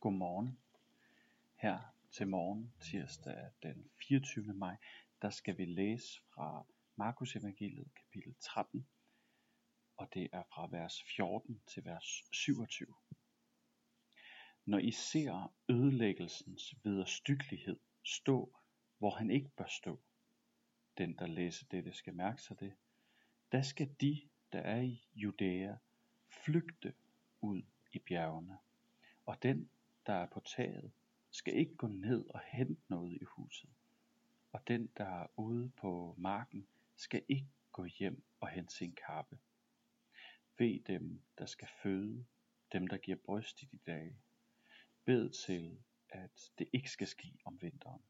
Godmorgen. Her til morgen, tirsdag den 24. maj, der skal vi læse fra Markus evangeliet kapitel 13, og det er fra vers 14 til vers 27. Når I ser ødelæggelsens vederstyggelighed stå, hvor han ikke bør stå, den der læser dette skal mærke sig det, der skal de, der er i Judæa, flygte ud i bjergene. Og den, der er på taget, skal ikke gå ned og hente noget i huset. Og den, der er ude på marken, skal ikke gå hjem og hente sin kappe. Ved dem, der skal føde, dem, der giver bryst i de dage. Bed til, at det ikke skal ske om vinteren.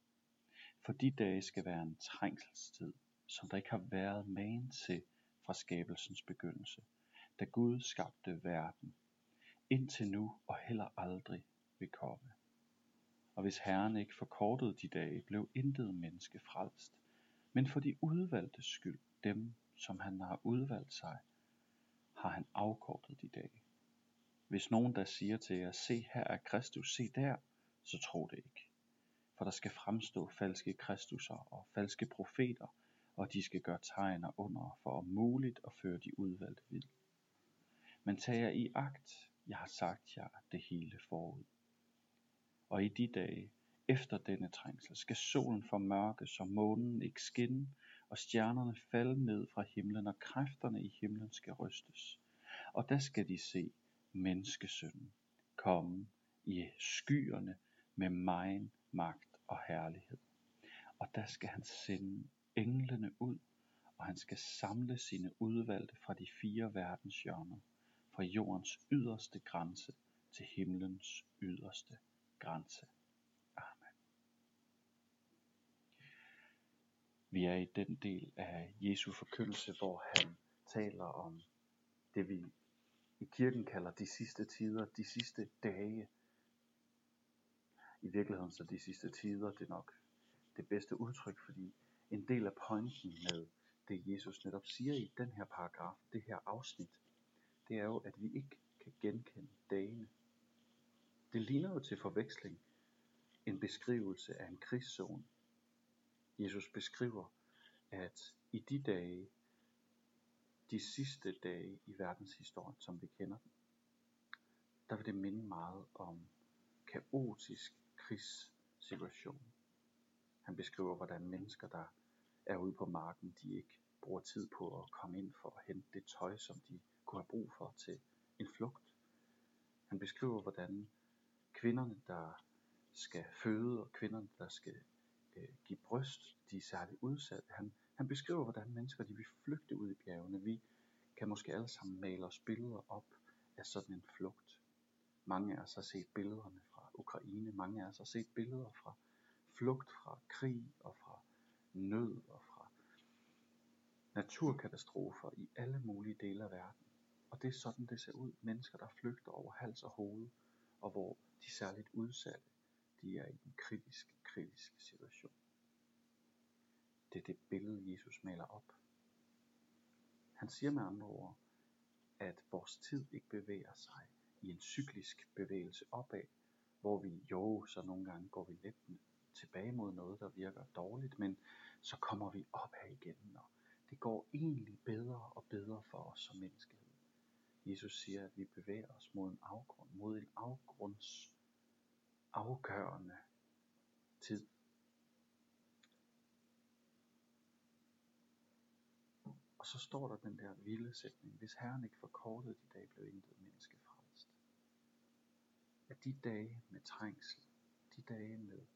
For de dage skal være en trængselstid, som der ikke har været magen til fra skabelsens begyndelse, da Gud skabte verden, indtil nu og heller aldrig vil komme. Og hvis Herren ikke forkortede de dage, blev intet menneske frelst, men for de udvalgte skyld, dem som han har udvalgt sig, har han afkortet de dage. Hvis nogen der siger til jer, se her er Kristus, se der, så tro det ikke. For der skal fremstå falske kristusser og falske profeter, og de skal gøre tegner under for om muligt at føre de udvalgte vild. Men tag jer i agt, jeg har sagt jer det hele forud. Og i de dage, efter denne trængsel, skal solen formørkes og månen ikke skinne, og stjernerne falde ned fra himlen, og kræfterne i himlen skal rystes. Og der skal de se menneskesønnen komme i skyerne med megen magt og herlighed. Og der skal han sende englene ud, og han skal samle sine udvalgte fra de fire verdens hjørner, fra jordens yderste grænse til himlens yderste grænse. Amen. Vi er i den del af Jesu forkyndelse, hvor han taler om det, vi i kirken kalder de sidste tider, de sidste dage. I virkeligheden så de sidste tider, det er nok det bedste udtryk, fordi en del af pointen med det Jesus netop siger i den her paragraf, det her afsnit, det er jo, at vi ikke kan genkende dagene. Det ligner jo til forveksling en beskrivelse af en krigszone. Jesus beskriver, at i de dage, de sidste dage i verdenshistorien, som vi kender den, der vil det minde meget om kaotisk krigssituation. Han beskriver, hvordan mennesker, der er ude på marken, de ikke bruger tid på at komme ind for at hente det tøj, som de kunne have brug for til en flugt. Han beskriver, hvordan kvinderne, der skal føde, og kvinderne, der skal øh, give bryst, de er særligt udsatte. Han, han beskriver, hvordan mennesker de vil flygte ud i bjergene. Vi kan måske alle sammen male os billeder op af sådan en flugt. Mange af os har set billederne fra Ukraine, mange af os har set billeder fra flugt fra krig og fra nød og fra naturkatastrofer i alle mulige dele af verden. Og det er sådan, det ser ud. Mennesker, der flygter over hals og hoved, og hvor de særligt udsatte, de er i en kritisk, kritisk situation. Det er det billede, Jesus maler op. Han siger med andre ord, at vores tid ikke bevæger sig i en cyklisk bevægelse opad, hvor vi jo så nogle gange går vi lidt tilbage mod noget, der virker dårligt, men så kommer vi op igen, og det går egentlig bedre og bedre for os som mennesker. Jesus siger, at vi bevæger os mod en afgrund, mod en afgrunds afgørende tid. Og så står der den der vilde sætning, hvis Herren ikke forkortede de dage, blev intet menneske frelst. At de dage med trængsel, de dage med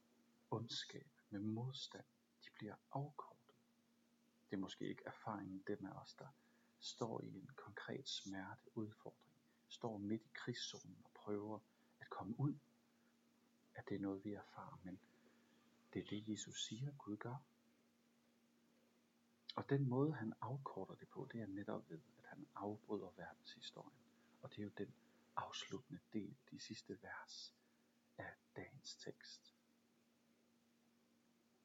ondskab, med modstand, de bliver afkortet. Det er måske ikke erfaringen dem af os, der står i en konkret smerte, udfordring, står midt i krigszonen og prøver at komme ud, at det er noget, vi erfarer, men det er det, Jesus siger, Gud gør. Og den måde, han afkorter det på, det er netop ved, at han afbryder verdenshistorien. Og det er jo den afsluttende del, de sidste vers af dagens tekst.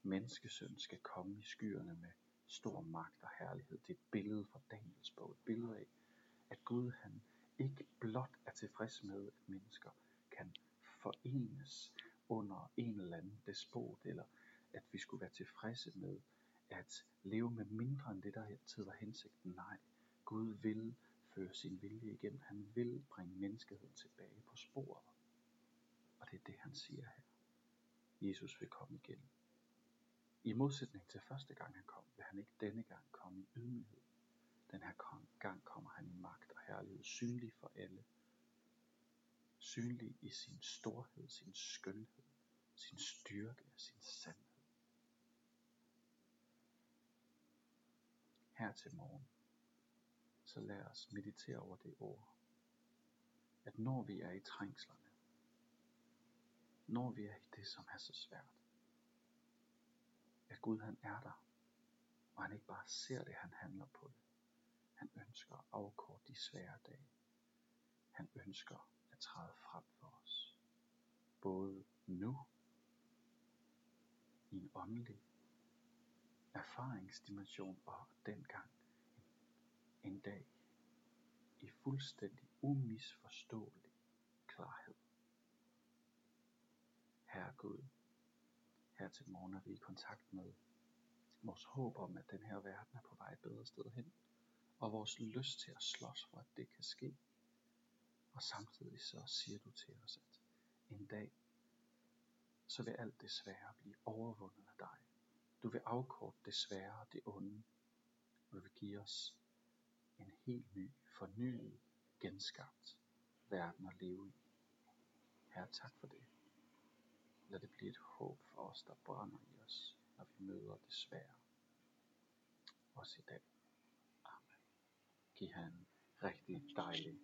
Menneskesøn skal komme i skyerne med stor magt og herlighed. Det er et billede fra Daniels bog. Et billede af, at Gud han ikke blot er tilfreds med, at mennesker kan forenes under en eller anden despot, eller at vi skulle være tilfredse med at leve med mindre end det, der altid var hensigten. Nej, Gud vil føre sin vilje igennem. Han vil bringe menneskeheden tilbage på sporet. Og det er det, han siger her. Jesus vil komme igen. I modsætning til første gang han kom, vil han ikke denne gang komme i ydmyghed. Den her gang kommer han i magt og herlighed, synlig for alle. Synlig i sin storhed, sin skønhed, sin styrke og sin sandhed. Her til morgen, så lad os meditere over det ord. At når vi er i trængslerne, når vi er i det, som er så svært, at Gud han er der, og han ikke bare ser det, han handler på det. Han ønsker at afkorte de svære dage. Han ønsker at træde frem for os. Både nu, i en åndelig erfaringsdimension, og dengang en dag i fuldstændig umisforståelig klarhed. Herre Gud, her til morgen er vi i kontakt med vores håb om, at den her verden er på vej et bedre sted hen, og vores lyst til at slås for, at det kan ske. Og samtidig så siger du til os, at en dag, så vil alt det svære blive overvundet af dig. Du vil afkorte det svære og det onde, og du vil give os en helt ny, fornyet, genskabt verden at leve i. Herre, tak for det. Lad det blive et håb for os, der brænder i os, når vi møder det svære. Også i dag. Amen. Giv han en rigtig dejlig